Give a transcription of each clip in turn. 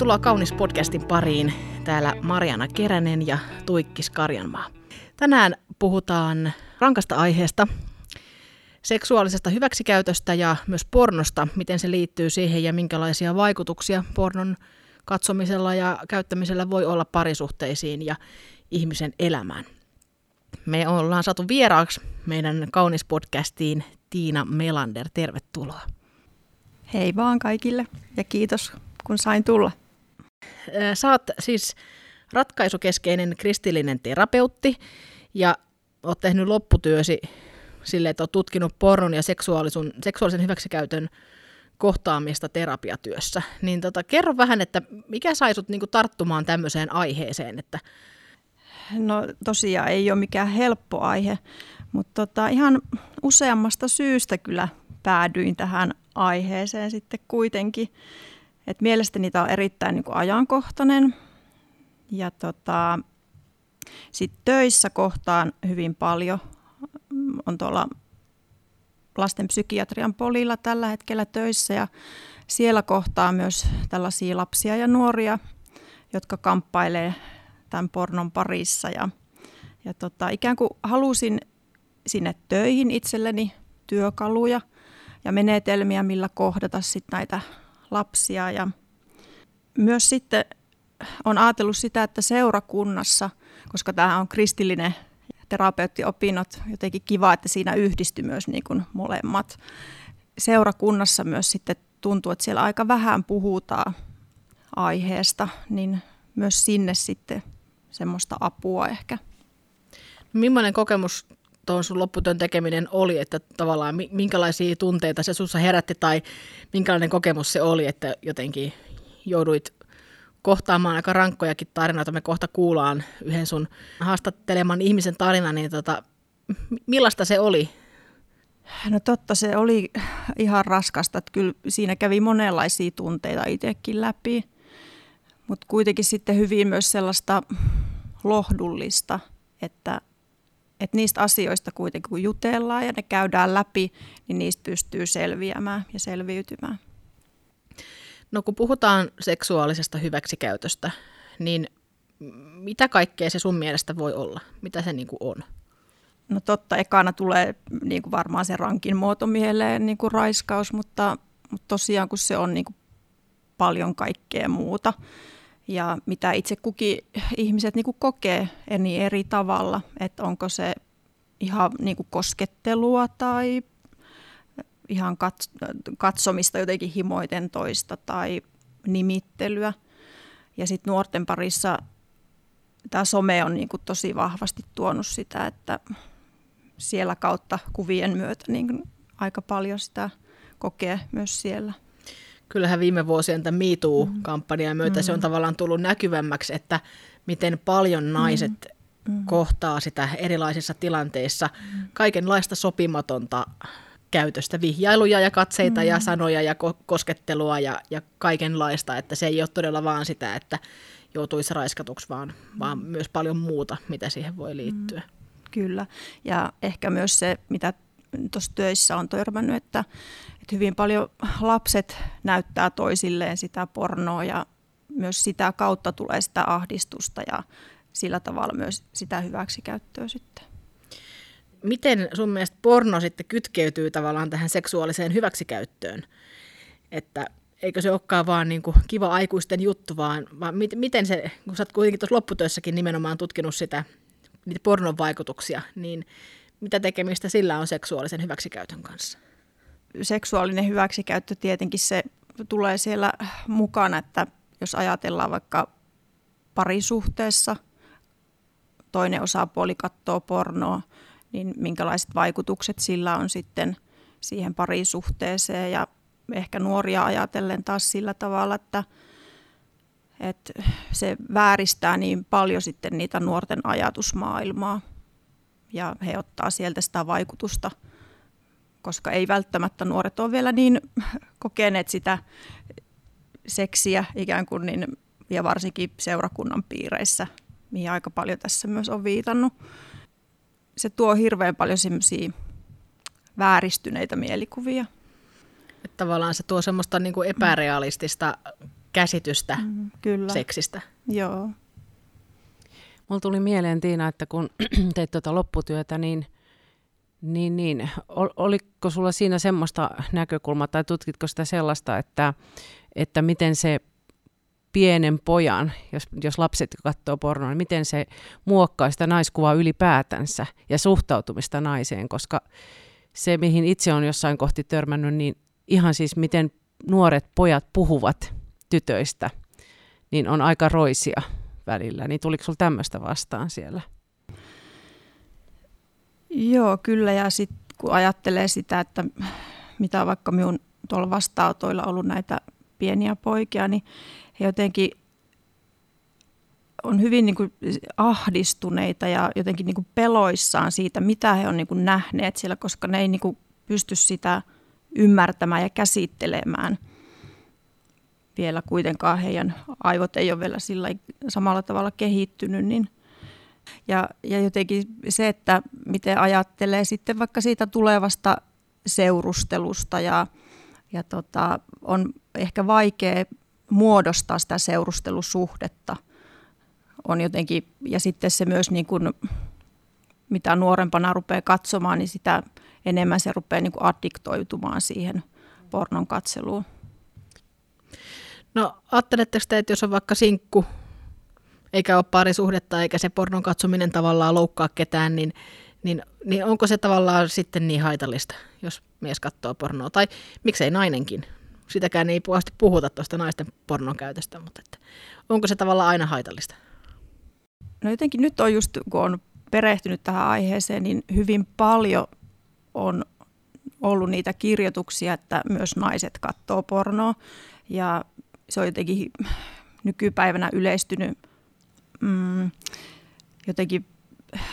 Tervetuloa Kaunis podcastin pariin. Täällä Mariana Keränen ja Tuikkis Karjanmaa. Tänään puhutaan rankasta aiheesta, seksuaalisesta hyväksikäytöstä ja myös pornosta, miten se liittyy siihen ja minkälaisia vaikutuksia pornon katsomisella ja käyttämisellä voi olla parisuhteisiin ja ihmisen elämään. Me ollaan saatu vieraaksi meidän kaunis podcastiin Tiina Melander. Tervetuloa. Hei vaan kaikille ja kiitos kun sain tulla. Oot siis ratkaisukeskeinen kristillinen terapeutti ja oot tehnyt lopputyösi sille, että oot tutkinut pornon ja seksuaalisen hyväksikäytön kohtaamista terapiatyössä. Niin tota, kerro vähän, että mikä sai sut niinku tarttumaan tämmöiseen aiheeseen? Että... No tosiaan ei ole mikään helppo aihe, mutta tota, ihan useammasta syystä kyllä päädyin tähän aiheeseen sitten kuitenkin. Et mielestäni tämä on erittäin niin kuin ajankohtainen ja tota, sitten töissä kohtaan hyvin paljon. On tuolla lasten psykiatrian polilla tällä hetkellä töissä ja siellä kohtaa myös tällaisia lapsia ja nuoria, jotka kamppailee tämän pornon parissa. Ja, ja tota, ikään kuin halusin sinne töihin itselleni työkaluja ja menetelmiä, millä kohdata sit näitä lapsia. Ja myös sitten on ajatellut sitä, että seurakunnassa, koska tämä on kristillinen terapeuttiopinnot, jotenkin kiva, että siinä yhdistyy myös niin kuin molemmat. Seurakunnassa myös sitten tuntuu, että siellä aika vähän puhutaan aiheesta, niin myös sinne sitten semmoista apua ehkä. Millainen kokemus tuon sun lopputyön tekeminen oli, että tavallaan minkälaisia tunteita se sussa herätti tai minkälainen kokemus se oli, että jotenkin jouduit kohtaamaan aika rankkojakin tarinoita. Me kohta kuullaan yhden sun haastatteleman ihmisen tarina, niin tota, millaista se oli? No totta, se oli ihan raskasta. Että kyllä siinä kävi monenlaisia tunteita itsekin läpi, mutta kuitenkin sitten hyvin myös sellaista lohdullista, että, että niistä asioista kuitenkin kun jutellaan ja ne käydään läpi, niin niistä pystyy selviämään ja selviytymään. No kun puhutaan seksuaalisesta hyväksikäytöstä, niin mitä kaikkea se sun mielestä voi olla? Mitä se niin kuin on? No totta, ekana tulee niin kuin varmaan se rankin muoto mieleen, niin kuin raiskaus, mutta, mutta tosiaan kun se on niin kuin paljon kaikkea muuta. Ja mitä itse kukin ihmiset niin kuin kokee eri, eri tavalla, että onko se ihan niin kuin koskettelua tai ihan katsomista jotenkin himoiten toista tai nimittelyä. Ja sitten nuorten parissa tämä some on niin kuin tosi vahvasti tuonut sitä, että siellä kautta kuvien myötä niin aika paljon sitä kokee myös siellä. Kyllähän viime vuosien tämän MeToo-kampanjan myötä mm. se on tavallaan tullut näkyvämmäksi, että miten paljon naiset mm. Mm. kohtaa sitä erilaisissa tilanteissa, mm. kaikenlaista sopimatonta käytöstä, vihjailuja ja katseita mm. ja sanoja ja ko- koskettelua ja, ja kaikenlaista, että se ei ole todella vaan sitä, että joutuisi raiskatuksi, vaan, mm. vaan myös paljon muuta, mitä siihen voi liittyä. Mm. Kyllä, ja ehkä myös se, mitä tuossa töissä on törmännyt, että, että hyvin paljon lapset näyttää toisilleen sitä pornoa ja myös sitä kautta tulee sitä ahdistusta ja sillä tavalla myös sitä hyväksikäyttöä sitten miten sun mielestä porno sitten kytkeytyy tavallaan tähän seksuaaliseen hyväksikäyttöön? Että eikö se olekaan vaan niin kuin kiva aikuisten juttu, vaan, vaan miten se, kun sä oot kuitenkin tuossa lopputyössäkin nimenomaan tutkinut sitä, niitä pornon vaikutuksia, niin mitä tekemistä sillä on seksuaalisen hyväksikäytön kanssa? Seksuaalinen hyväksikäyttö tietenkin se tulee siellä mukana, että jos ajatellaan vaikka parisuhteessa, toinen osapuoli katsoo pornoa, niin minkälaiset vaikutukset sillä on sitten siihen parisuhteeseen ja ehkä nuoria ajatellen taas sillä tavalla, että, että se vääristää niin paljon sitten niitä nuorten ajatusmaailmaa ja he ottaa sieltä sitä vaikutusta, koska ei välttämättä nuoret ole vielä niin kokeneet sitä seksiä ikään kuin niin, ja varsinkin seurakunnan piireissä, mihin aika paljon tässä myös on viitannut se tuo hirveän paljon semmoisia vääristyneitä mielikuvia. Että tavallaan se tuo semmoista niin kuin epärealistista käsitystä mm, kyllä. seksistä. Joo. Mulla tuli mieleen Tiina, että kun teit tuota lopputyötä, niin, niin, niin. Oliko sulla siinä semmoista näkökulmaa tai tutkitko sitä sellaista, että, että miten se pienen pojan, jos, jos lapset katsoo pornoa, niin miten se muokkaa sitä naiskuvaa ylipäätänsä ja suhtautumista naiseen, koska se, mihin itse on jossain kohti törmännyt, niin ihan siis miten nuoret pojat puhuvat tytöistä, niin on aika roisia välillä. Niin tuliko sinulla tämmöistä vastaan siellä? Joo, kyllä. Ja sitten kun ajattelee sitä, että mitä vaikka minun tuolla vastaanotoilla ollut näitä pieniä poikia, niin he jotenkin on hyvin niin kuin ahdistuneita ja jotenkin niin kuin peloissaan siitä, mitä he on niin kuin nähneet siellä, koska ne ei niin kuin pysty sitä ymmärtämään ja käsittelemään. Vielä kuitenkaan heidän aivot ei ole vielä sillä samalla tavalla kehittynyt. Niin. Ja, ja jotenkin se, että miten ajattelee sitten vaikka siitä tulevasta seurustelusta ja, ja tota, on ehkä vaikea muodostaa sitä seurustelusuhdetta. On jotenkin, ja sitten se myös niin kuin, mitä nuorempana rupeaa katsomaan, niin sitä enemmän se rupeaa niin kuin addiktoitumaan siihen pornon katseluun. No ajatteletteko te, että jos on vaikka sinkku, eikä ole parisuhdetta, eikä se pornon katsominen tavallaan loukkaa ketään, niin, niin, niin onko se tavallaan sitten niin haitallista, jos mies katsoo pornoa? Tai miksei nainenkin? sitäkään ei puhasti puhuta tuosta naisten pornon käytöstä, mutta että, onko se tavallaan aina haitallista? No jotenkin nyt on just, kun on perehtynyt tähän aiheeseen, niin hyvin paljon on ollut niitä kirjoituksia, että myös naiset katsoo pornoa. Ja se on jotenkin nykypäivänä yleistynyt mm, jotenkin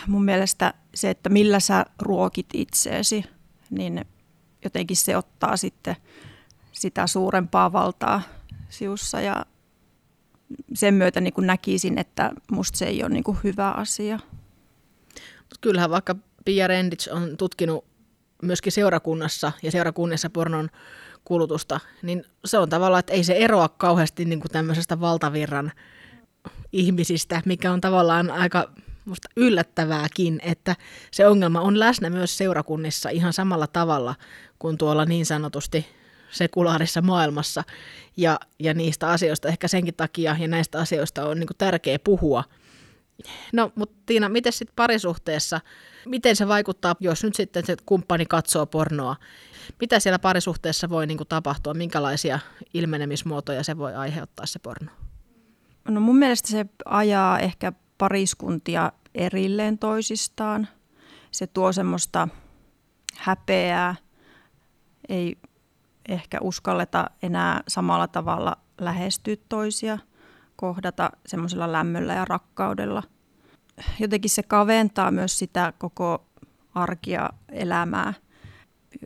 mun mielestä se, että millä sä ruokit itseesi, niin jotenkin se ottaa sitten sitä suurempaa valtaa siussa ja sen myötä niin näkisin, että musta se ei ole niin kuin hyvä asia. Kyllähän vaikka Pia Rendits on tutkinut myöskin seurakunnassa ja seurakunnassa pornon kulutusta, niin se on tavallaan, että ei se eroa kauheasti niin kuin tämmöisestä valtavirran ihmisistä, mikä on tavallaan aika musta yllättävääkin, että se ongelma on läsnä myös seurakunnissa ihan samalla tavalla kuin tuolla niin sanotusti sekulaarissa maailmassa ja, ja niistä asioista ehkä senkin takia ja näistä asioista on niin tärkeä puhua. No, mutta Tiina, miten sitten parisuhteessa, miten se vaikuttaa, jos nyt sitten se kumppani katsoo pornoa? Mitä siellä parisuhteessa voi niin kuin tapahtua? Minkälaisia ilmenemismuotoja se voi aiheuttaa se porno? No mun mielestä se ajaa ehkä pariskuntia erilleen toisistaan. Se tuo semmoista häpeää, ei ehkä uskalleta enää samalla tavalla lähestyä toisia, kohdata semmoisella lämmöllä ja rakkaudella. Jotenkin se kaventaa myös sitä koko arkia elämää.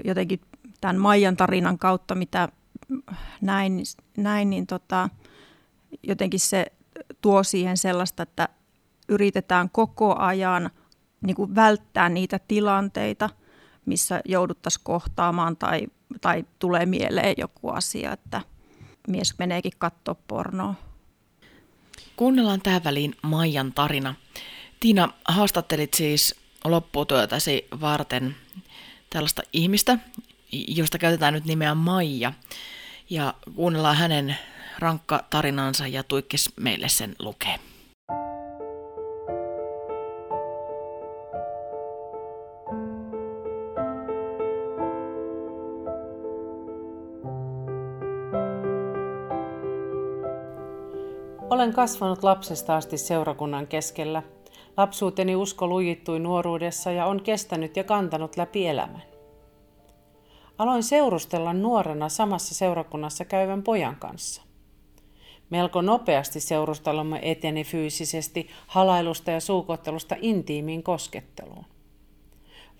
Jotenkin tämän Maijan tarinan kautta, mitä näin, näin niin tota, jotenkin se tuo siihen sellaista, että yritetään koko ajan niin kuin välttää niitä tilanteita, missä jouduttaisiin kohtaamaan tai tai tulee mieleen joku asia, että mies meneekin katsoa pornoa. Kuunnellaan tähän väliin Maijan tarina. Tiina, haastattelit siis lopputyötäsi varten tällaista ihmistä, josta käytetään nyt nimeä Maija. Ja kuunnellaan hänen rankka tarinansa ja Tuikkis meille sen lukee. Olen kasvanut lapsesta asti seurakunnan keskellä. Lapsuuteni usko lujittui nuoruudessa ja on kestänyt ja kantanut läpi elämän. Aloin seurustella nuorena samassa seurakunnassa käyvän pojan kanssa. Melko nopeasti seurustelumme eteni fyysisesti halailusta ja suukottelusta intiimiin kosketteluun.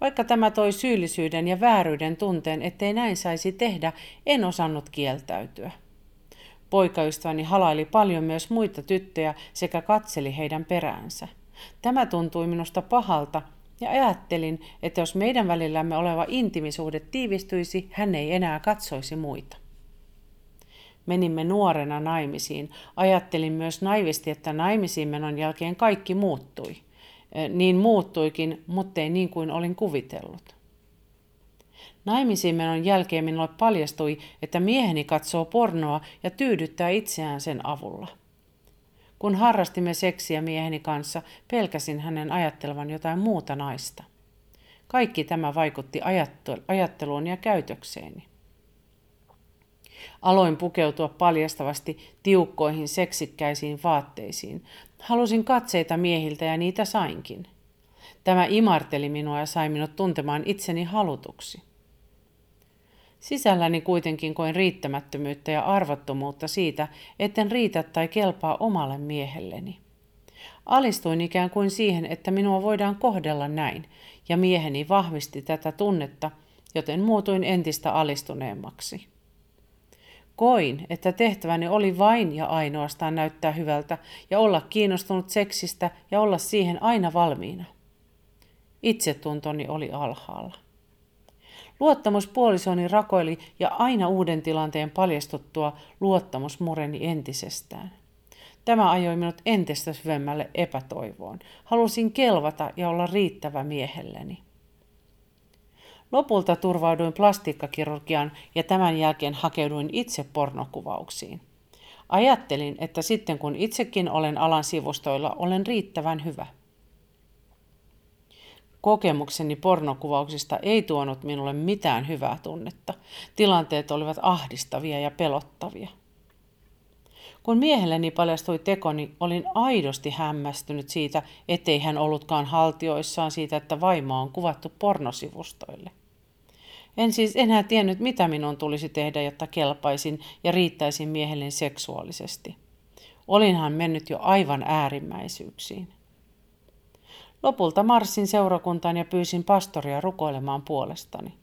Vaikka tämä toi syyllisyyden ja vääryyden tunteen, ettei näin saisi tehdä, en osannut kieltäytyä. Poikaystäväni halaili paljon myös muita tyttöjä sekä katseli heidän peräänsä. Tämä tuntui minusta pahalta ja ajattelin, että jos meidän välillämme oleva intimisuhde tiivistyisi, hän ei enää katsoisi muita. Menimme nuorena naimisiin. Ajattelin myös naivisti, että naimisiin menon jälkeen kaikki muuttui. Niin muuttuikin, mutta ei niin kuin olin kuvitellut. Naimisiin menon jälkeen minulle paljastui, että mieheni katsoo pornoa ja tyydyttää itseään sen avulla. Kun harrastimme seksiä mieheni kanssa, pelkäsin hänen ajattelevan jotain muuta naista. Kaikki tämä vaikutti ajatteluun ja käytökseeni. Aloin pukeutua paljastavasti tiukkoihin seksikkäisiin vaatteisiin. Halusin katseita miehiltä ja niitä sainkin. Tämä imarteli minua ja sai minut tuntemaan itseni halutuksi. Sisälläni kuitenkin koin riittämättömyyttä ja arvottomuutta siitä, etten riitä tai kelpaa omalle miehelleni. Alistuin ikään kuin siihen, että minua voidaan kohdella näin, ja mieheni vahvisti tätä tunnetta, joten muutuin entistä alistuneemmaksi. Koin, että tehtäväni oli vain ja ainoastaan näyttää hyvältä ja olla kiinnostunut seksistä ja olla siihen aina valmiina. Itsetuntoni oli alhaalla. Luottamus puolisoni rakoili ja aina uuden tilanteen paljastuttua luottamus mureni entisestään. Tämä ajoi minut entistä syvemmälle epätoivoon. Halusin kelvata ja olla riittävä miehelleni. Lopulta turvauduin plastiikkakirurgiaan ja tämän jälkeen hakeuduin itse pornokuvauksiin. Ajattelin, että sitten kun itsekin olen alan sivustoilla, olen riittävän hyvä. Kokemukseni pornokuvauksista ei tuonut minulle mitään hyvää tunnetta. Tilanteet olivat ahdistavia ja pelottavia. Kun miehelleni paljastui tekoni, olin aidosti hämmästynyt siitä, ettei hän ollutkaan haltioissaan siitä, että vaimo on kuvattu pornosivustoille. En siis enää tiennyt, mitä minun tulisi tehdä, jotta kelpaisin ja riittäisin miehelleni seksuaalisesti. Olinhan mennyt jo aivan äärimmäisyyksiin. Lopulta marssin seurakuntaan ja pyysin pastoria rukoilemaan puolestani.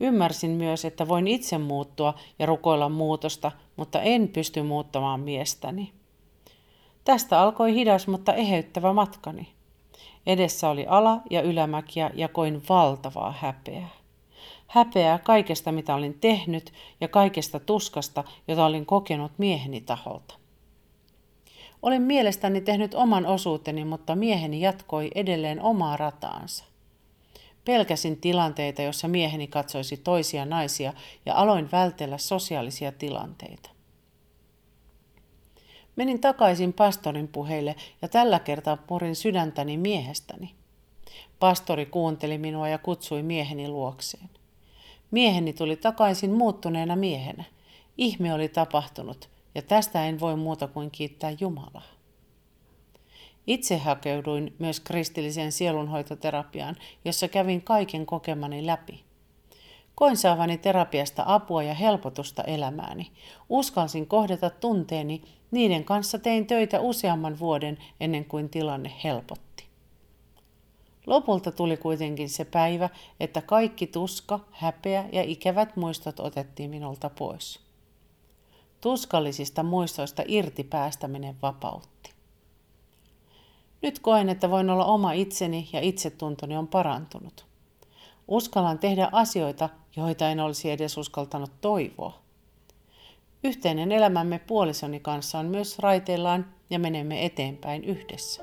Ymmärsin myös, että voin itse muuttua ja rukoilla muutosta, mutta en pysty muuttamaan miestäni. Tästä alkoi hidas, mutta eheyttävä matkani. Edessä oli ala- ja ylämäkiä ja koin valtavaa häpeää. Häpeää kaikesta, mitä olin tehnyt ja kaikesta tuskasta, jota olin kokenut mieheni taholta. Olin mielestäni tehnyt oman osuuteni, mutta mieheni jatkoi edelleen omaa rataansa. Pelkäsin tilanteita, jossa mieheni katsoisi toisia naisia ja aloin vältellä sosiaalisia tilanteita. Menin takaisin pastorin puheille ja tällä kertaa purin sydäntäni miehestäni. Pastori kuunteli minua ja kutsui mieheni luokseen. Mieheni tuli takaisin muuttuneena miehenä. Ihme oli tapahtunut ja tästä en voi muuta kuin kiittää Jumalaa. Itse hakeuduin myös kristilliseen sielunhoitoterapiaan, jossa kävin kaiken kokemani läpi. Koin saavani terapiasta apua ja helpotusta elämääni. Uskalsin kohdata tunteeni, niiden kanssa tein töitä useamman vuoden ennen kuin tilanne helpotti. Lopulta tuli kuitenkin se päivä, että kaikki tuska, häpeä ja ikävät muistot otettiin minulta pois. Tuskallisista muistoista irti päästäminen vapautti. Nyt koen, että voin olla oma itseni ja itsetuntoni on parantunut. Uskallan tehdä asioita, joita en olisi edes uskaltanut toivoa. Yhteinen elämämme puolisoni kanssa on myös raiteillaan ja menemme eteenpäin yhdessä.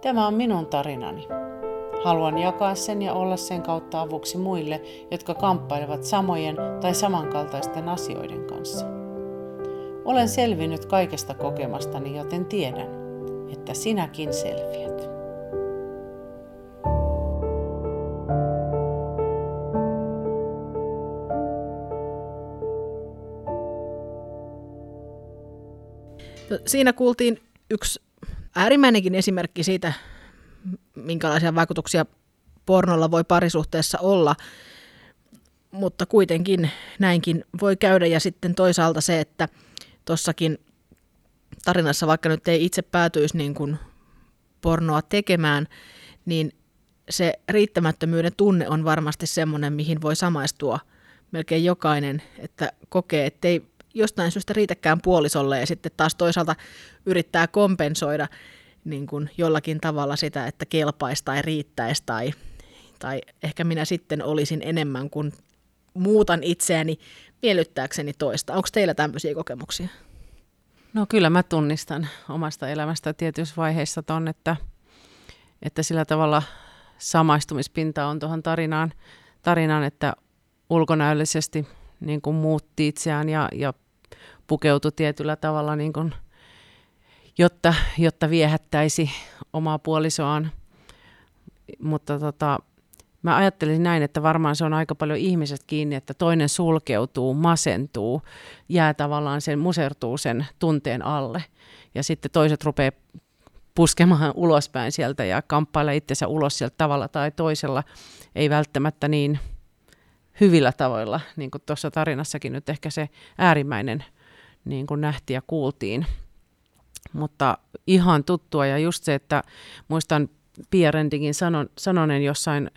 Tämä on minun tarinani. Haluan jakaa sen ja olla sen kautta avuksi muille, jotka kamppailevat samojen tai samankaltaisten asioiden kanssa. Olen selvinnyt kaikesta kokemastani, joten tiedän, että sinäkin selviät. Siinä kuultiin yksi äärimmäinenkin esimerkki siitä, minkälaisia vaikutuksia pornolla voi parisuhteessa olla, mutta kuitenkin näinkin voi käydä. Ja sitten toisaalta se, että tuossakin tarinassa, vaikka nyt ei itse päätyisi niin kuin pornoa tekemään, niin se riittämättömyyden tunne on varmasti semmoinen, mihin voi samaistua melkein jokainen, että kokee, että ei jostain syystä riitäkään puolisolle ja sitten taas toisaalta yrittää kompensoida niin kuin jollakin tavalla sitä, että kelpaisi tai riittäisi tai, tai ehkä minä sitten olisin enemmän kuin muutan itseäni miellyttääkseni toista. Onko teillä tämmöisiä kokemuksia? No kyllä mä tunnistan omasta elämästä tietyissä vaiheissa ton, että, että sillä tavalla samaistumispinta on tuohon tarinaan, tarinaan, että ulkonäöllisesti niin kuin muutti itseään ja, ja pukeutui tietyllä tavalla, niin kuin, jotta, jotta viehättäisi omaa puolisoaan. Mutta tota, mä ajattelin näin, että varmaan se on aika paljon ihmiset kiinni, että toinen sulkeutuu, masentuu, jää tavallaan sen, musertuu sen tunteen alle. Ja sitten toiset rupeaa puskemaan ulospäin sieltä ja kamppailla itsensä ulos sieltä tavalla tai toisella. Ei välttämättä niin hyvillä tavoilla, niin kuin tuossa tarinassakin nyt ehkä se äärimmäinen niin kuin nähtiin ja kuultiin. Mutta ihan tuttua ja just se, että muistan Pia Rendingin sanon, sanonen jossain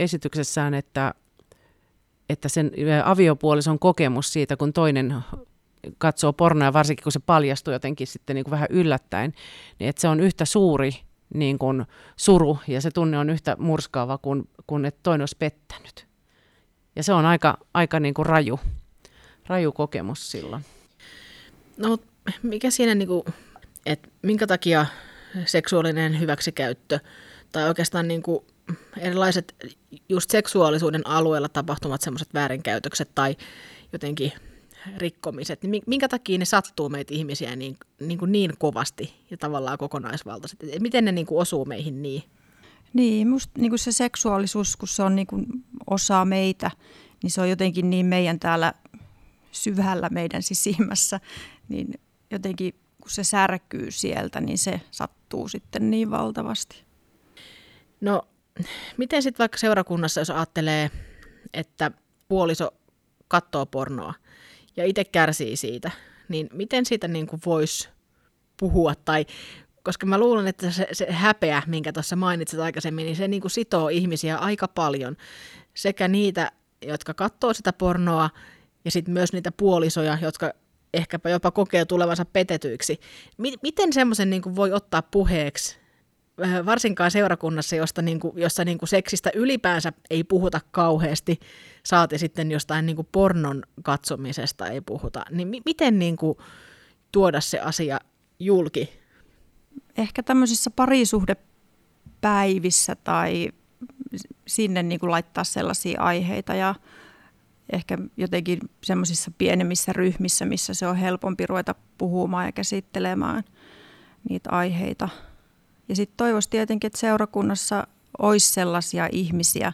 esityksessään, että, että sen aviopuolison kokemus siitä, kun toinen katsoo pornoa, varsinkin kun se paljastuu jotenkin sitten niin kuin vähän yllättäen, niin että se on yhtä suuri niin kuin suru ja se tunne on yhtä murskaava kuin, kuin että toinen olisi pettänyt. Ja se on aika, aika niin kuin raju, raju kokemus silloin. No, mikä siinä, niin kuin, että minkä takia seksuaalinen hyväksikäyttö tai oikeastaan niin kuin erilaiset just seksuaalisuuden alueella tapahtumat semmoiset väärinkäytökset tai jotenkin rikkomiset, niin minkä takia ne sattuu meitä ihmisiä niin, niin, kuin niin kovasti ja tavallaan kokonaisvaltaisesti? Miten ne niin kuin osuu meihin niin? Niin, musta niin kuin se seksuaalisuus, kun se on niin kuin osa meitä, niin se on jotenkin niin meidän täällä syvällä meidän sisimmässä, niin jotenkin kun se särkyy sieltä, niin se sattuu sitten niin valtavasti. No, miten sitten vaikka seurakunnassa, jos ajattelee, että puoliso katsoo pornoa ja itse kärsii siitä, niin miten siitä niin kuin voisi puhua tai koska mä luulen, että se, se häpeä, minkä tuossa mainitsit aikaisemmin, niin se niin kuin sitoo ihmisiä aika paljon. Sekä niitä, jotka katsoo sitä pornoa, ja sitten myös niitä puolisoja, jotka ehkäpä jopa kokee tulevansa petetyiksi. Miten semmoisen niin voi ottaa puheeksi, äh, varsinkaan seurakunnassa, josta, niin kuin, jossa niin kuin seksistä ylipäänsä ei puhuta kauheasti, saati sitten jostain niin kuin pornon katsomisesta ei puhuta, niin mi- miten niin kuin tuoda se asia julki ehkä tämmöisissä parisuhdepäivissä tai sinne niin kuin laittaa sellaisia aiheita ja ehkä jotenkin semmoisissa pienemmissä ryhmissä, missä se on helpompi ruveta puhumaan ja käsittelemään niitä aiheita. Ja sitten toivoisi tietenkin, että seurakunnassa olisi sellaisia ihmisiä,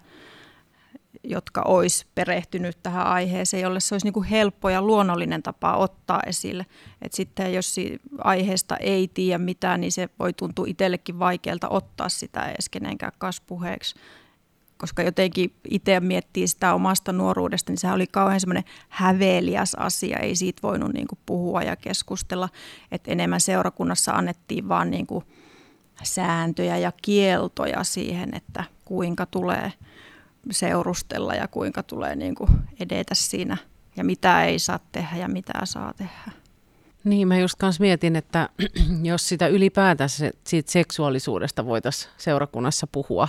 jotka olisi perehtynyt tähän aiheeseen, jolle se olisi niin kuin helppo ja luonnollinen tapa ottaa esille. Et sitten jos aiheesta ei tiedä mitään, niin se voi tuntua itsellekin vaikealta ottaa sitä edes kenenkään kaspuheeksi. Koska jotenkin itse miettii sitä omasta nuoruudesta, niin se oli kauhean semmoinen häveliäs asia. Ei siitä voinut niin kuin puhua ja keskustella. Et enemmän seurakunnassa annettiin vaan niin kuin sääntöjä ja kieltoja siihen, että kuinka tulee – seurustella ja kuinka tulee niin kuin edetä siinä ja mitä ei saa tehdä ja mitä saa tehdä. Niin, mä just kanssa mietin, että jos sitä ylipäätänsä siitä seksuaalisuudesta voitaisiin seurakunnassa puhua,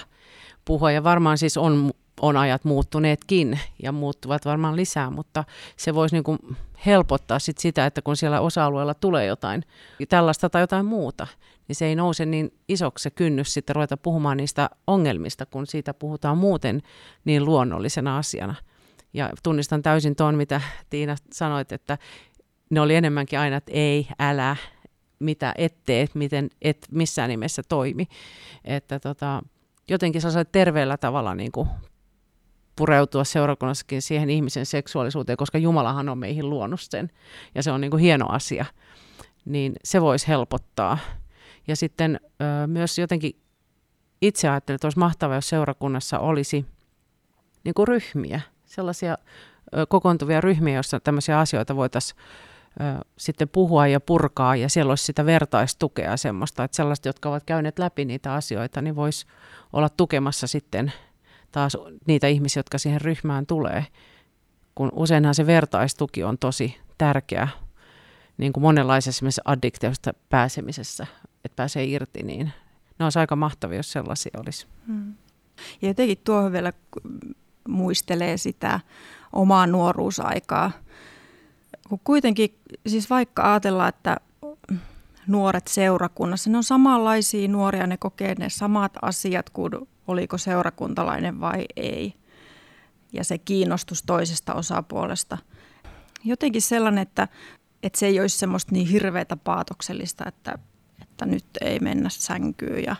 puhua, ja varmaan siis on, on ajat muuttuneetkin ja muuttuvat varmaan lisää, mutta se voisi niin kuin helpottaa sit sitä, että kun siellä osa-alueella tulee jotain tällaista tai jotain muuta, niin se ei nouse niin isoksi se kynnys sitten ruveta puhumaan niistä ongelmista, kun siitä puhutaan muuten niin luonnollisena asiana. Ja tunnistan täysin tuon, mitä Tiina sanoit, että ne oli enemmänkin aina, että ei, älä, mitä et tee, miten et missään nimessä toimi. Että tota, jotenkin sä terveellä tavalla niin kuin pureutua seurakunnassakin siihen ihmisen seksuaalisuuteen, koska Jumalahan on meihin luonut sen, ja se on niin kuin hieno asia, niin se voisi helpottaa. Ja sitten ö, myös jotenkin itse ajattelin, että olisi mahtavaa, jos seurakunnassa olisi niin kuin ryhmiä, sellaisia ö, kokoontuvia ryhmiä, joissa tämmöisiä asioita voitaisiin sitten puhua ja purkaa, ja siellä olisi sitä vertaistukea semmoista, että sellaiset, jotka ovat käyneet läpi niitä asioita, niin voisi olla tukemassa sitten taas niitä ihmisiä, jotka siihen ryhmään tulee. Kun useinhan se vertaistuki on tosi tärkeä niin kuin monenlaisessa addiktiosta pääsemisessä, että pääsee irti, niin ne olisi aika mahtavia, jos sellaisia olisi. Hmm. Ja jotenkin tuohon vielä muistelee sitä omaa nuoruusaikaa. Kun kuitenkin, siis vaikka ajatellaan, että nuoret seurakunnassa, ne on samanlaisia nuoria, ne kokee ne samat asiat kuin oliko seurakuntalainen vai ei. Ja se kiinnostus toisesta osapuolesta. Jotenkin sellainen, että, että se ei olisi semmoista niin hirveätä paatoksellista, että, että nyt ei mennä sänkyyn ja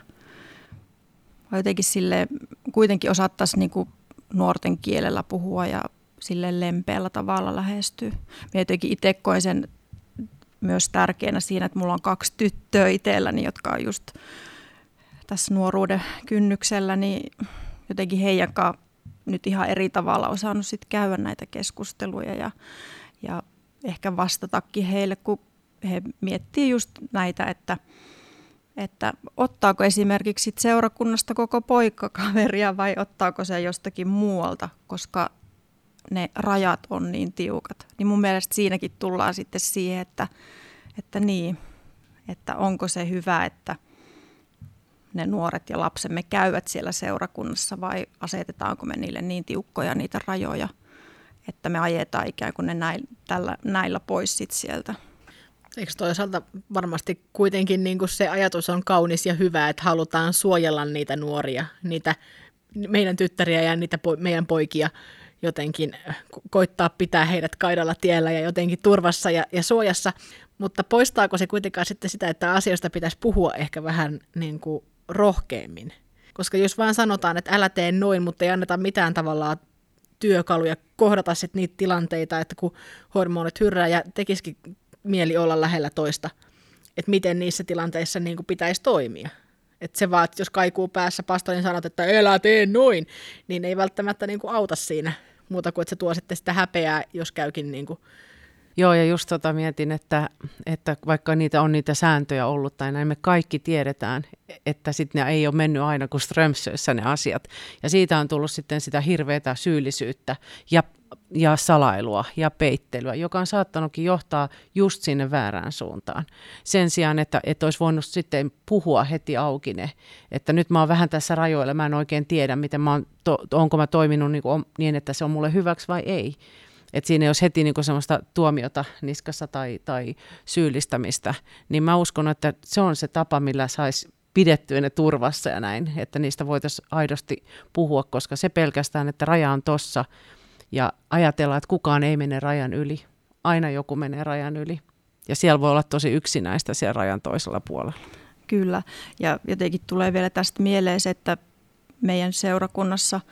jotenkin sille kuitenkin osattaisiin niin nuorten kielellä puhua ja sille lempeällä tavalla lähestyy. Minä jotenkin itse koen sen myös tärkeänä siinä, että mulla on kaksi tyttöä itselläni, jotka on just tässä nuoruuden kynnyksellä, niin jotenkin heidän nyt ihan eri tavalla osannut sit käydä näitä keskusteluja ja, ja ehkä vastatakin heille, kun he miettii just näitä, että, että ottaako esimerkiksi seurakunnasta koko poikakaveria vai ottaako se jostakin muualta, koska ne rajat on niin tiukat. Niin mun mielestä siinäkin tullaan sitten siihen, että, että niin, että onko se hyvä, että ne nuoret ja lapsemme käyvät siellä seurakunnassa vai asetetaanko me niille niin tiukkoja niitä rajoja, että me ajetaan ikään kuin ne näillä, tällä, näillä pois sit sieltä. Eikö toisaalta varmasti kuitenkin niin kuin se ajatus on kaunis ja hyvä, että halutaan suojella niitä nuoria, niitä meidän tyttäriä ja niitä po- meidän poikia jotenkin äh, koittaa pitää heidät kaidalla tiellä ja jotenkin turvassa ja, ja suojassa, mutta poistaako se kuitenkaan sitten sitä, että asioista pitäisi puhua ehkä vähän niin kuin rohkeammin? Koska jos vaan sanotaan, että älä tee noin, mutta ei anneta mitään tavallaan työkaluja kohdata sitten niitä tilanteita, että kun hormonit hyrrää ja tekisikin mieli olla lähellä toista, että miten niissä tilanteissa niin kuin pitäisi toimia. Että se vaan, että jos kaikuu päässä pastorin sanot, että elä tee noin, niin ei välttämättä niin kuin auta siinä muuta kuin, että se tuo sitten sitä häpeää, jos käykin niin kuin Joo, ja just tota mietin, että, että vaikka niitä on niitä sääntöjä ollut tai näin, me kaikki tiedetään, että sitten ne ei ole mennyt aina kuin Strömsössä ne asiat. Ja siitä on tullut sitten sitä hirveätä syyllisyyttä ja, ja salailua ja peittelyä, joka on saattanutkin johtaa just sinne väärään suuntaan. Sen sijaan, että, että olisi voinut sitten puhua heti auki ne, että nyt mä oon vähän tässä rajoilla, mä en oikein tiedä, miten mä oon, to, onko mä toiminut niin, kuin, niin, että se on mulle hyväksi vai ei. Että siinä ei olisi heti niinku semmoista tuomiota niskassa tai, tai syyllistämistä, niin mä uskon, että se on se tapa, millä saisi pidettyä ne turvassa ja näin, että niistä voitaisiin aidosti puhua, koska se pelkästään, että raja on tossa ja ajatellaan, että kukaan ei mene rajan yli. Aina joku menee rajan yli. Ja siellä voi olla tosi yksinäistä siellä rajan toisella puolella. Kyllä, ja jotenkin tulee vielä tästä mieleen se, että meidän seurakunnassa –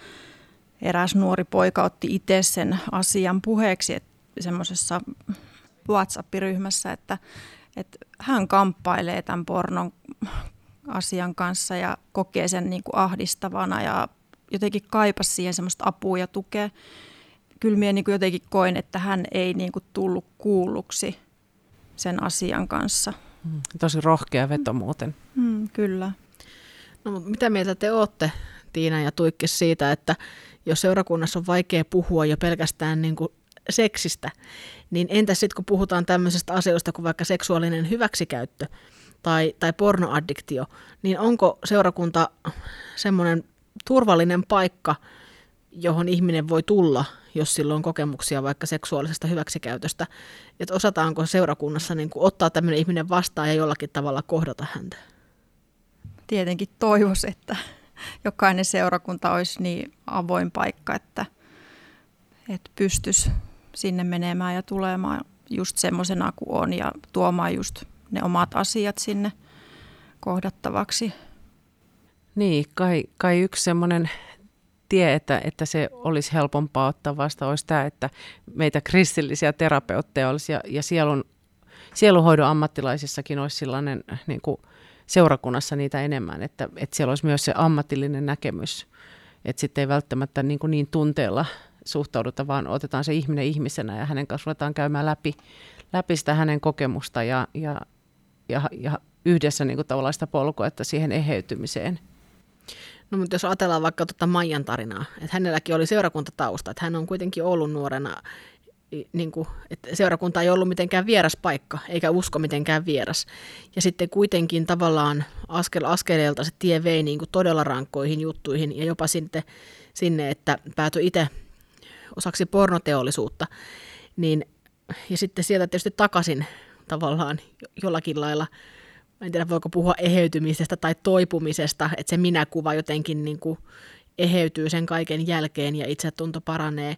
eräs nuori poika otti itse sen asian puheeksi semmoisessa WhatsApp-ryhmässä, että, että hän kamppailee tämän pornon asian kanssa ja kokee sen niin kuin ahdistavana ja jotenkin kaipasi siihen semmoista apua ja tukea. Kyllä minä niin kuin jotenkin koin, että hän ei niin kuin tullut kuulluksi sen asian kanssa. Mm, tosi rohkea veto muuten. Mm, kyllä. No, mitä mieltä te olette, Tiina ja Tuikkis, siitä, että jos seurakunnassa on vaikea puhua jo pelkästään niin kuin seksistä, niin entä sitten kun puhutaan tämmöisestä asioista kuin vaikka seksuaalinen hyväksikäyttö tai, tai pornoaddiktio, niin onko seurakunta semmoinen turvallinen paikka, johon ihminen voi tulla, jos sillä on kokemuksia vaikka seksuaalisesta hyväksikäytöstä, että osataanko seurakunnassa niin kuin ottaa tämmöinen ihminen vastaan ja jollakin tavalla kohdata häntä? Tietenkin toivoisi, että jokainen seurakunta olisi niin avoin paikka, että, että pystyisi sinne menemään ja tulemaan just semmoisena kuin on ja tuomaan just ne omat asiat sinne kohdattavaksi. Niin, kai, kai yksi semmoinen tie, että, että se olisi helpompaa ottaa vasta, olisi tämä, että meitä kristillisiä terapeutteja olisi ja, ja sielun, sielunhoidon ammattilaisissakin olisi sellainen niin kuin seurakunnassa niitä enemmän, että, että siellä olisi myös se ammatillinen näkemys, että sitten ei välttämättä niin, kuin niin tunteella suhtauduta, vaan otetaan se ihminen ihmisenä ja hänen kanssa ruvetaan käymään läpi, läpi sitä hänen kokemusta ja, ja, ja, ja yhdessä niin kuin tavallaan sitä polkua, että siihen eheytymiseen. No mutta jos ajatellaan vaikka tuota Maijan tarinaa, että hänelläkin oli seurakuntatausta, että hän on kuitenkin ollut nuorena niin kuin, että seurakunta ei ollut mitenkään vieras paikka, eikä usko mitenkään vieras. Ja sitten kuitenkin tavallaan askel askeleelta se tie vei niin kuin todella rankkoihin juttuihin ja jopa sitten sinne, että päätyi itse osaksi pornoteollisuutta, niin, ja sitten sieltä tietysti takaisin tavallaan jollakin lailla, en tiedä voiko puhua eheytymisestä tai toipumisesta, että se minäkuva jotenkin niin kuin eheytyy sen kaiken jälkeen ja itsetunto paranee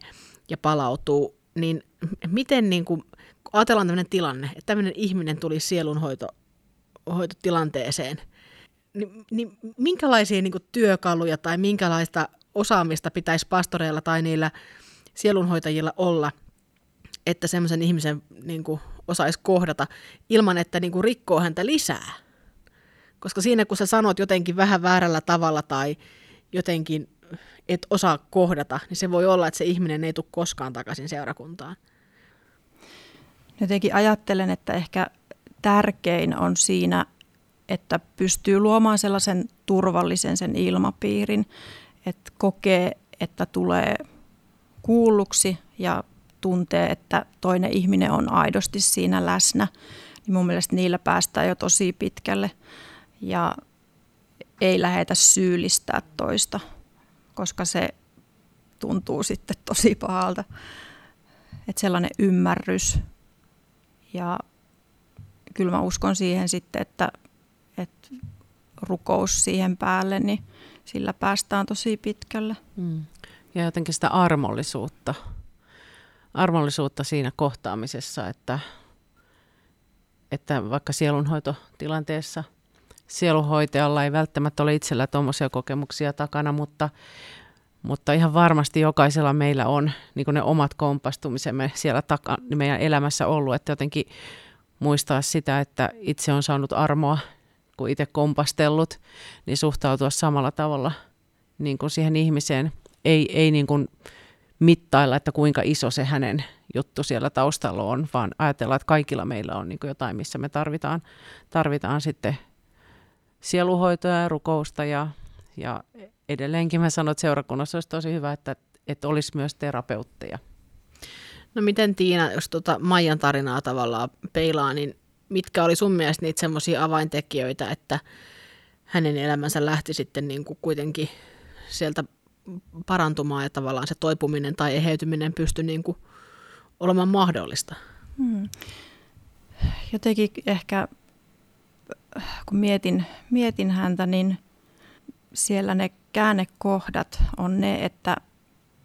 ja palautuu, niin miten niin kuin, ajatellaan tämmöinen tilanne, että tämmöinen ihminen tuli sielunhoitotilanteeseen, niin, niin minkälaisia niin kuin, työkaluja tai minkälaista osaamista pitäisi pastoreilla tai niillä sielunhoitajilla olla, että semmoisen ihmisen niin kuin, osaisi kohdata ilman, että niin kuin, rikkoo häntä lisää? Koska siinä kun sä sanot jotenkin vähän väärällä tavalla tai jotenkin et osaa kohdata, niin se voi olla, että se ihminen ei tule koskaan takaisin seurakuntaan. Jotenkin ajattelen, että ehkä tärkein on siinä, että pystyy luomaan sellaisen turvallisen sen ilmapiirin, että kokee, että tulee kuulluksi ja tuntee, että toinen ihminen on aidosti siinä läsnä, niin mun mielestä niillä päästään jo tosi pitkälle ja ei lähetä syyllistää toista, koska se tuntuu sitten tosi pahalta. Että sellainen ymmärrys ja kyllä mä uskon siihen sitten, että, että rukous siihen päälle, niin sillä päästään tosi pitkälle. Mm. Ja jotenkin sitä armollisuutta, armollisuutta siinä kohtaamisessa, että, että vaikka sielunhoitotilanteessa sielunhoitajalla ei välttämättä ole itsellä tuommoisia kokemuksia takana, mutta, mutta ihan varmasti jokaisella meillä on niin ne omat kompastumisemme siellä taka, meidän elämässä ollut, että jotenkin muistaa sitä, että itse on saanut armoa, kun itse kompastellut, niin suhtautua samalla tavalla niin kuin siihen ihmiseen. Ei, ei niin kuin mittailla, että kuinka iso se hänen juttu siellä taustalla on, vaan ajatella, että kaikilla meillä on niin jotain, missä me tarvitaan, tarvitaan sitten sieluhoitoa ja rukousta ja, ja edelleenkin mä sanon, että seurakunnassa olisi tosi hyvä, että, että olisi myös terapeutteja. No miten Tiina, jos tuota Maijan tarinaa tavallaan peilaa, niin mitkä oli sun mielestä niitä semmoisia avaintekijöitä, että hänen elämänsä lähti sitten niin kuin kuitenkin sieltä parantumaan ja tavallaan se toipuminen tai eheytyminen pystyi niin kuin olemaan mahdollista? Hmm. Jotenkin ehkä, kun mietin, mietin häntä, niin siellä ne käännekohdat on ne, että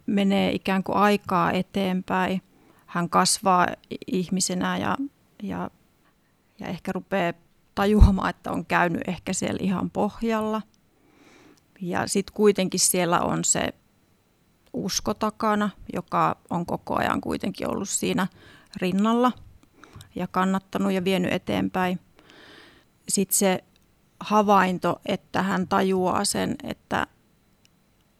menee ikään kuin aikaa eteenpäin. Hän kasvaa ihmisenä ja, ja, ja ehkä rupeaa tajuamaan, että on käynyt ehkä siellä ihan pohjalla. Ja sitten kuitenkin siellä on se usko takana, joka on koko ajan kuitenkin ollut siinä rinnalla ja kannattanut ja vienyt eteenpäin. Sitten se havainto, että hän tajuaa sen, että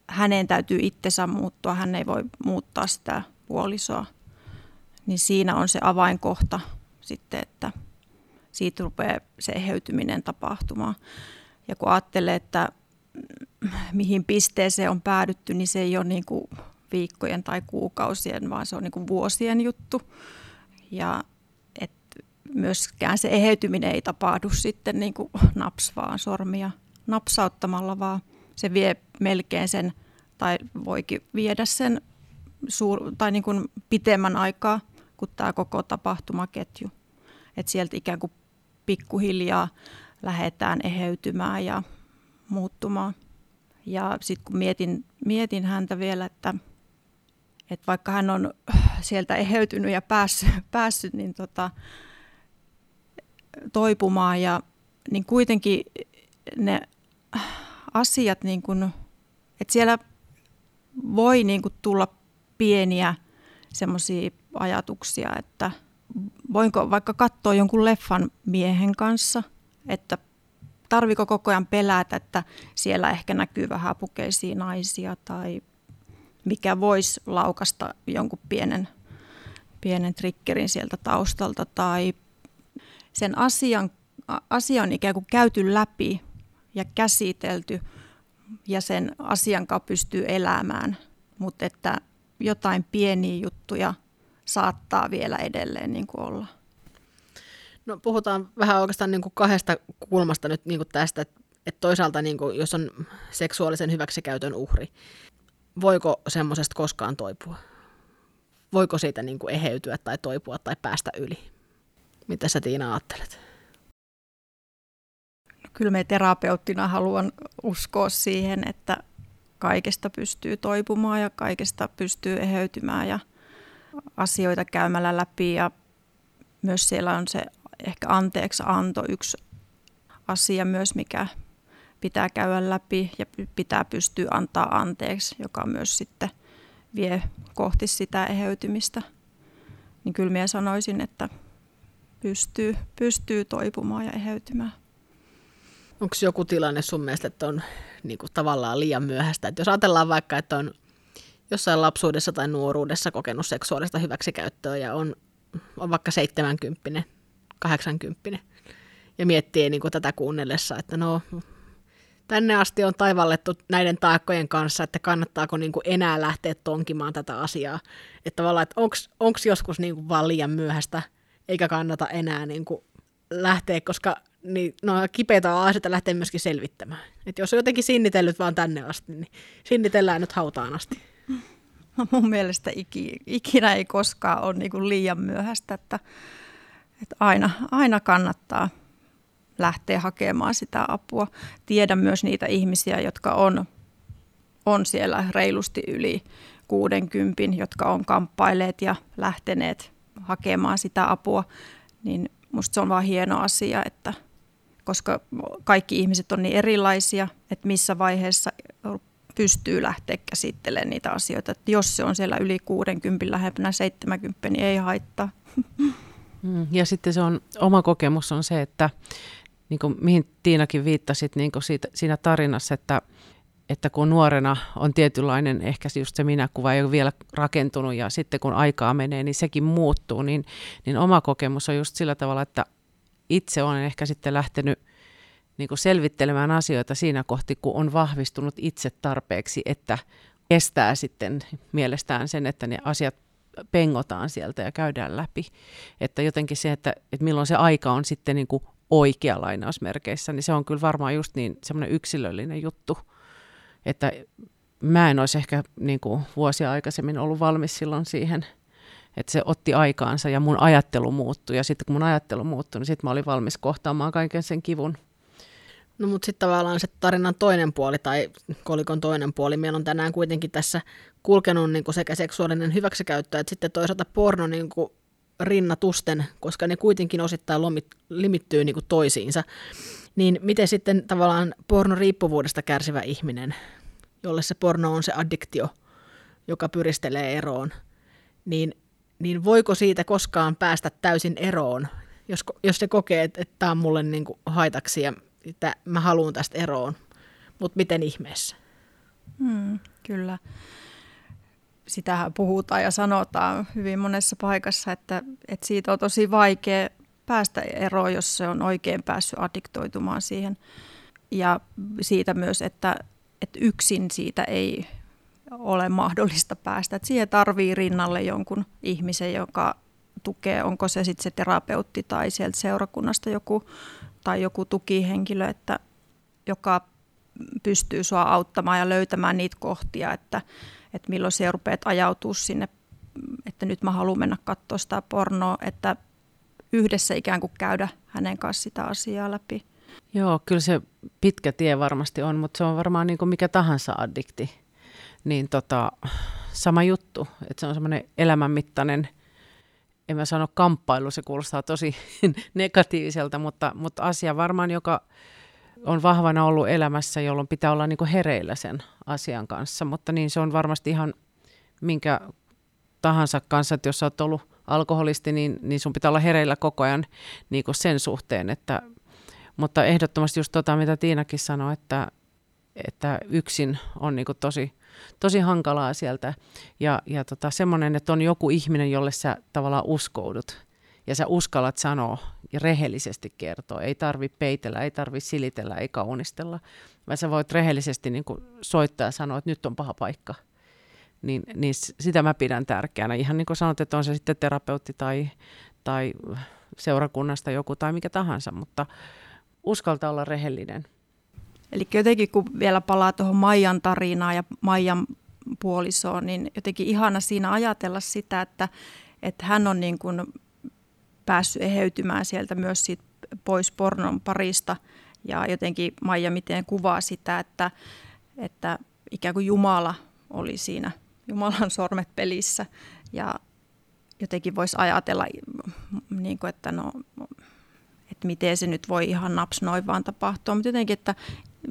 hänen täytyy itsensä muuttua, hän ei voi muuttaa sitä puolisoa. Niin siinä on se avainkohta sitten, että siitä rupeaa se eheytyminen tapahtumaan. Ja kun ajattelee, että mihin pisteeseen on päädytty, niin se ei ole niin kuin viikkojen tai kuukausien, vaan se on niin kuin vuosien juttu. Ja myöskään se eheytyminen ei tapahdu sitten niin kuin naps vaan sormia napsauttamalla, vaan se vie melkein sen, tai voikin viedä sen suur, tai niin kuin pitemmän aikaa kuin tämä koko tapahtumaketju. Että sieltä ikään kuin pikkuhiljaa lähdetään eheytymään ja muuttumaan. Ja sitten kun mietin, mietin häntä vielä, että, että vaikka hän on sieltä eheytynyt ja päässyt, päässyt niin tota, toipumaan ja niin kuitenkin ne asiat, niin kuin, että siellä voi niin kuin tulla pieniä semmoisia ajatuksia, että voinko vaikka katsoa jonkun leffan miehen kanssa, että tarviko koko ajan pelätä, että siellä ehkä näkyy vähän pukeisia naisia tai mikä voisi laukasta jonkun pienen, pienen triggerin sieltä taustalta tai sen asian, asia on ikään kuin käyty läpi ja käsitelty ja sen asian kanssa pystyy elämään, mutta että jotain pieniä juttuja saattaa vielä edelleen niin kuin olla. No puhutaan vähän oikeastaan niin kuin kahdesta kulmasta nyt niin kuin tästä, että toisaalta niin kuin, jos on seksuaalisen hyväksikäytön uhri, voiko semmoisesta koskaan toipua? voiko siitä niin kuin eheytyä tai toipua tai päästä yli? Mitä sä Tiina ajattelet? No, kyllä me terapeuttina haluan uskoa siihen, että kaikesta pystyy toipumaan ja kaikesta pystyy eheytymään ja asioita käymällä läpi ja myös siellä on se ehkä anteeksi anto yksi asia myös, mikä pitää käydä läpi ja pitää pystyä antaa anteeksi, joka myös sitten vie kohti sitä eheytymistä. Niin kyllä minä sanoisin, että pystyy, pystyy toipumaan ja eheytymään. Onko joku tilanne sun mielestä, että on niin kuin tavallaan liian myöhäistä? Että jos ajatellaan vaikka, että on jossain lapsuudessa tai nuoruudessa kokenut seksuaalista hyväksikäyttöä ja on, on vaikka 70, 80 ja miettii niin kuin tätä kuunnellessa, että no tänne asti on taivallettu näiden taakkojen kanssa, että kannattaako niin kuin enää lähteä tonkimaan tätä asiaa. Että tavallaan, että onko joskus niin kuin vaan liian myöhäistä, eikä kannata enää niin kuin lähteä, koska niin, no, kipeitä asioita lähtee myöskin selvittämään. Et jos on jotenkin sinnitellyt vaan tänne asti, niin sinnitellään nyt hautaan asti. No mun mielestä iki, ikinä ei koskaan ole niin kuin liian myöhäistä, että, että aina, aina kannattaa lähteä hakemaan sitä apua. Tiedän myös niitä ihmisiä, jotka on, on siellä reilusti yli 60, jotka on kamppailleet ja lähteneet hakemaan sitä apua, niin musta se on vaan hieno asia, että koska kaikki ihmiset on niin erilaisia, että missä vaiheessa pystyy lähteä käsittelemään niitä asioita. Että jos se on siellä yli 60, lähempänä 70, niin ei haittaa. Mm, ja sitten se on, oma kokemus on se, että niin kuin mihin Tiinakin viittasit niin kuin siitä, siinä tarinassa, että, että kun nuorena on tietynlainen, ehkä just se minäkuva ei ole vielä rakentunut ja sitten kun aikaa menee, niin sekin muuttuu, niin, niin oma kokemus on just sillä tavalla, että itse olen ehkä sitten lähtenyt niin kuin selvittelemään asioita siinä kohti, kun on vahvistunut itse tarpeeksi, että estää sitten mielestään sen, että ne asiat pengotaan sieltä ja käydään läpi. Että jotenkin se, että, että milloin se aika on sitten niin kuin oikea lainausmerkeissä, niin se on kyllä varmaan just niin semmoinen yksilöllinen juttu, että mä en olisi ehkä niin kuin vuosia aikaisemmin ollut valmis silloin siihen, että se otti aikaansa ja mun ajattelu muuttui. Ja sitten kun mun ajattelu muuttui, niin sitten mä olin valmis kohtaamaan kaiken sen kivun. No mutta sitten tavallaan se tarinan toinen puoli tai kolikon toinen puoli. Meillä on tänään kuitenkin tässä kulkenut niin kuin sekä seksuaalinen hyväksikäyttö että sitten toisaalta porno niin kuin rinnatusten, koska ne kuitenkin osittain lomit, limittyy niin kuin toisiinsa. Niin miten sitten tavallaan pornoriippuvuudesta kärsivä ihminen, jolle se porno on se addiktio, joka pyristelee eroon, niin, niin voiko siitä koskaan päästä täysin eroon, jos, jos se kokee, että, että tämä on mulle niin kuin haitaksi ja että mä haluan tästä eroon, mutta miten ihmeessä? Hmm, kyllä sitähän puhutaan ja sanotaan hyvin monessa paikassa, että, että siitä on tosi vaikea päästä eroon, jos se on oikein päässyt addiktoitumaan siihen. Ja siitä myös, että, että yksin siitä ei ole mahdollista päästä. Että siihen tarvii rinnalle jonkun ihmisen, joka tukee, onko se sitten se terapeutti tai sieltä seurakunnasta joku tai joku tukihenkilö, että, joka pystyy sua auttamaan ja löytämään niitä kohtia, että, että milloin se rupeat ajautua sinne, että nyt mä haluan mennä katsoa sitä pornoa, että yhdessä ikään kuin käydä hänen kanssa sitä asiaa läpi. Joo, kyllä se pitkä tie varmasti on, mutta se on varmaan niin kuin mikä tahansa addikti. Niin tota, sama juttu, että se on semmoinen elämänmittainen, en mä sano kamppailu, se kuulostaa tosi negatiiviselta, mutta, mutta asia varmaan, joka on vahvana ollut elämässä, jolloin pitää olla niin kuin hereillä sen asian kanssa. Mutta niin se on varmasti ihan minkä tahansa kanssa, että jos olet ollut alkoholisti, niin, niin sun pitää olla hereillä koko ajan niin kuin sen suhteen. Että, mutta ehdottomasti just tota, mitä Tiinakin sanoi, että, että yksin on niin kuin tosi, tosi hankalaa sieltä. Ja, ja tota, semmoinen, että on joku ihminen, jolle sä tavallaan uskoudut ja sä uskallat sanoa ja rehellisesti kertoa. Ei tarvi peitellä, ei tarvi silitellä, ei kaunistella, vaan sä voit rehellisesti niin kuin soittaa ja sanoa, että nyt on paha paikka. Niin, niin sitä mä pidän tärkeänä. Ihan niin kuin sanot, että on se sitten terapeutti tai, tai seurakunnasta joku tai mikä tahansa, mutta uskaltaa olla rehellinen. Eli jotenkin kun vielä palaa tuohon Maijan tarinaan ja Maijan puolisoon, niin jotenkin ihana siinä ajatella sitä, että, että hän on niin kuin päässyt eheytymään sieltä myös siitä pois pornon parista. Ja jotenkin Maija miten kuvaa sitä, että, että ikään kuin Jumala oli siinä, Jumalan sormet pelissä. Ja jotenkin voisi ajatella, niin kuin, että no, että miten se nyt voi ihan naps noin vaan tapahtua. Mutta jotenkin, että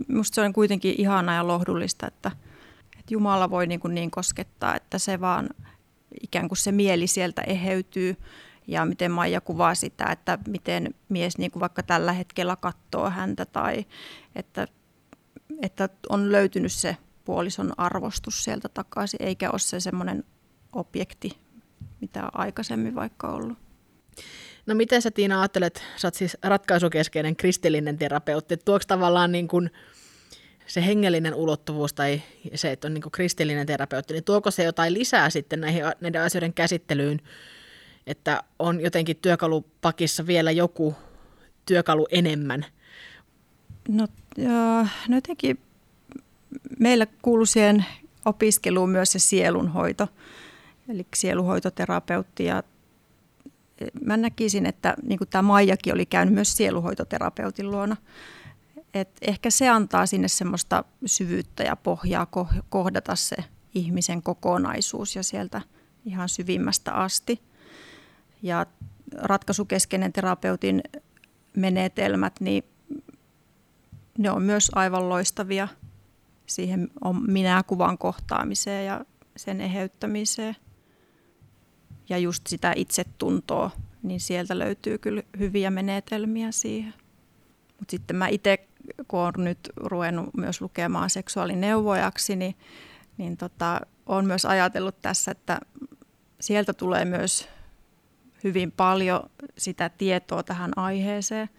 musta se on kuitenkin ihana ja lohdullista, että, että Jumala voi niin, kuin niin koskettaa, että se vaan ikään kuin se mieli sieltä eheytyy ja miten Maija kuvaa sitä, että miten mies niin kuin vaikka tällä hetkellä katsoo häntä tai että, että on löytynyt se puolison arvostus sieltä takaisin, eikä ole se semmoinen objekti, mitä aikaisemmin vaikka ollut. No miten sä Tiina ajattelet, sä oot siis ratkaisukeskeinen kristillinen terapeutti, tuoks tavallaan niin kuin se hengellinen ulottuvuus tai se, että on niin kuin kristillinen terapeutti, niin tuoko se jotain lisää sitten näihin, näiden asioiden käsittelyyn, että on jotenkin työkalupakissa vielä joku työkalu enemmän? No, ja, no jotenkin meillä kuuluu siihen opiskeluun myös se sielunhoito, eli sieluhoitoterapeutti ja mä näkisin, että niin kuin tämä Maijakin oli käynyt myös sieluhoitoterapeutin luona. Et ehkä se antaa sinne semmoista syvyyttä ja pohjaa kohdata se ihmisen kokonaisuus ja sieltä ihan syvimmästä asti. Ja ratkaisukeskeinen terapeutin menetelmät, niin ne on myös aivan loistavia siihen minä-kuvan kohtaamiseen ja sen eheyttämiseen ja just sitä itsetuntoa, niin sieltä löytyy kyllä hyviä menetelmiä siihen. Mutta sitten mä itse, kun olen nyt ruvennut myös lukemaan seksuaalineuvojaksi, niin, niin tota, olen myös ajatellut tässä, että sieltä tulee myös hyvin paljon sitä tietoa tähän aiheeseen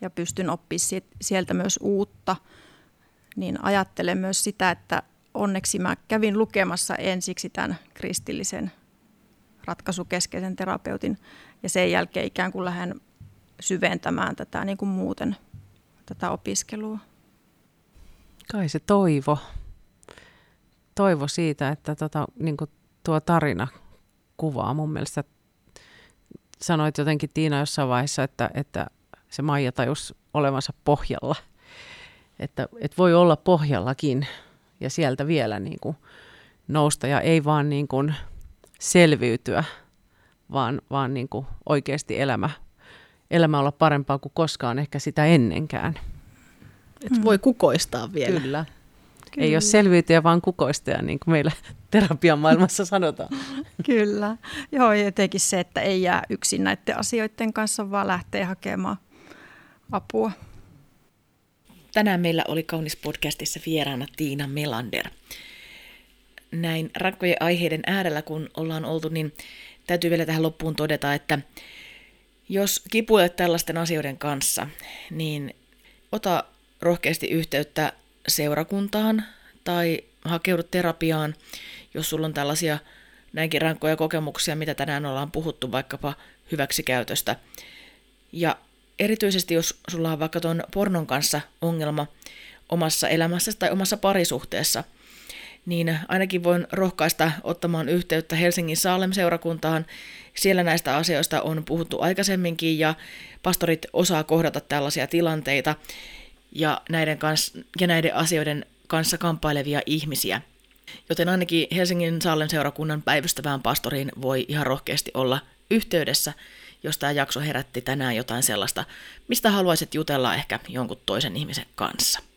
ja pystyn oppimaan sieltä myös uutta, niin ajattelen myös sitä, että onneksi mä kävin lukemassa ensiksi tämän kristillisen ratkaisukeskeisen terapeutin ja sen jälkeen ikään kuin lähden syventämään tätä niin kuin muuten tätä opiskelua. Kai se toivo. Toivo siitä, että tota, niin kuin tuo tarina kuvaa mun mielestä. Sanoit jotenkin Tiina jossain vaiheessa, että, että se Maija tajus olevansa pohjalla. Että, että voi olla pohjallakin ja sieltä vielä niin kuin nousta ja ei vaan niin kuin selviytyä, vaan, vaan niin kuin oikeasti elämä, elämä olla parempaa kuin koskaan ehkä sitä ennenkään. Et mm. voi kukoistaa vielä. Kyllä. Kyllä. Ei ole selviytyjä, vaan kukoistaja, niin kuin meillä terapian maailmassa sanotaan. Kyllä. Joo, jotenkin se, että ei jää yksin näiden asioiden kanssa, vaan lähtee hakemaan apua. Tänään meillä oli Kaunis podcastissa vieraana Tiina Melander näin rakkojen aiheiden äärellä, kun ollaan oltu, niin täytyy vielä tähän loppuun todeta, että jos kipuilet tällaisten asioiden kanssa, niin ota rohkeasti yhteyttä seurakuntaan tai hakeudu terapiaan, jos sulla on tällaisia näinkin rankkoja kokemuksia, mitä tänään ollaan puhuttu vaikkapa hyväksikäytöstä. Ja erityisesti jos sulla on vaikka tuon pornon kanssa ongelma omassa elämässä tai omassa parisuhteessa – niin ainakin voin rohkaista ottamaan yhteyttä Helsingin Saalem-seurakuntaan. Siellä näistä asioista on puhuttu aikaisemminkin ja pastorit osaa kohdata tällaisia tilanteita ja näiden, kans, ja näiden asioiden kanssa kamppailevia ihmisiä. Joten ainakin Helsingin Saalem seurakunnan päivystävään pastoriin voi ihan rohkeasti olla yhteydessä, jos tämä jakso herätti tänään jotain sellaista, mistä haluaisit jutella ehkä jonkun toisen ihmisen kanssa.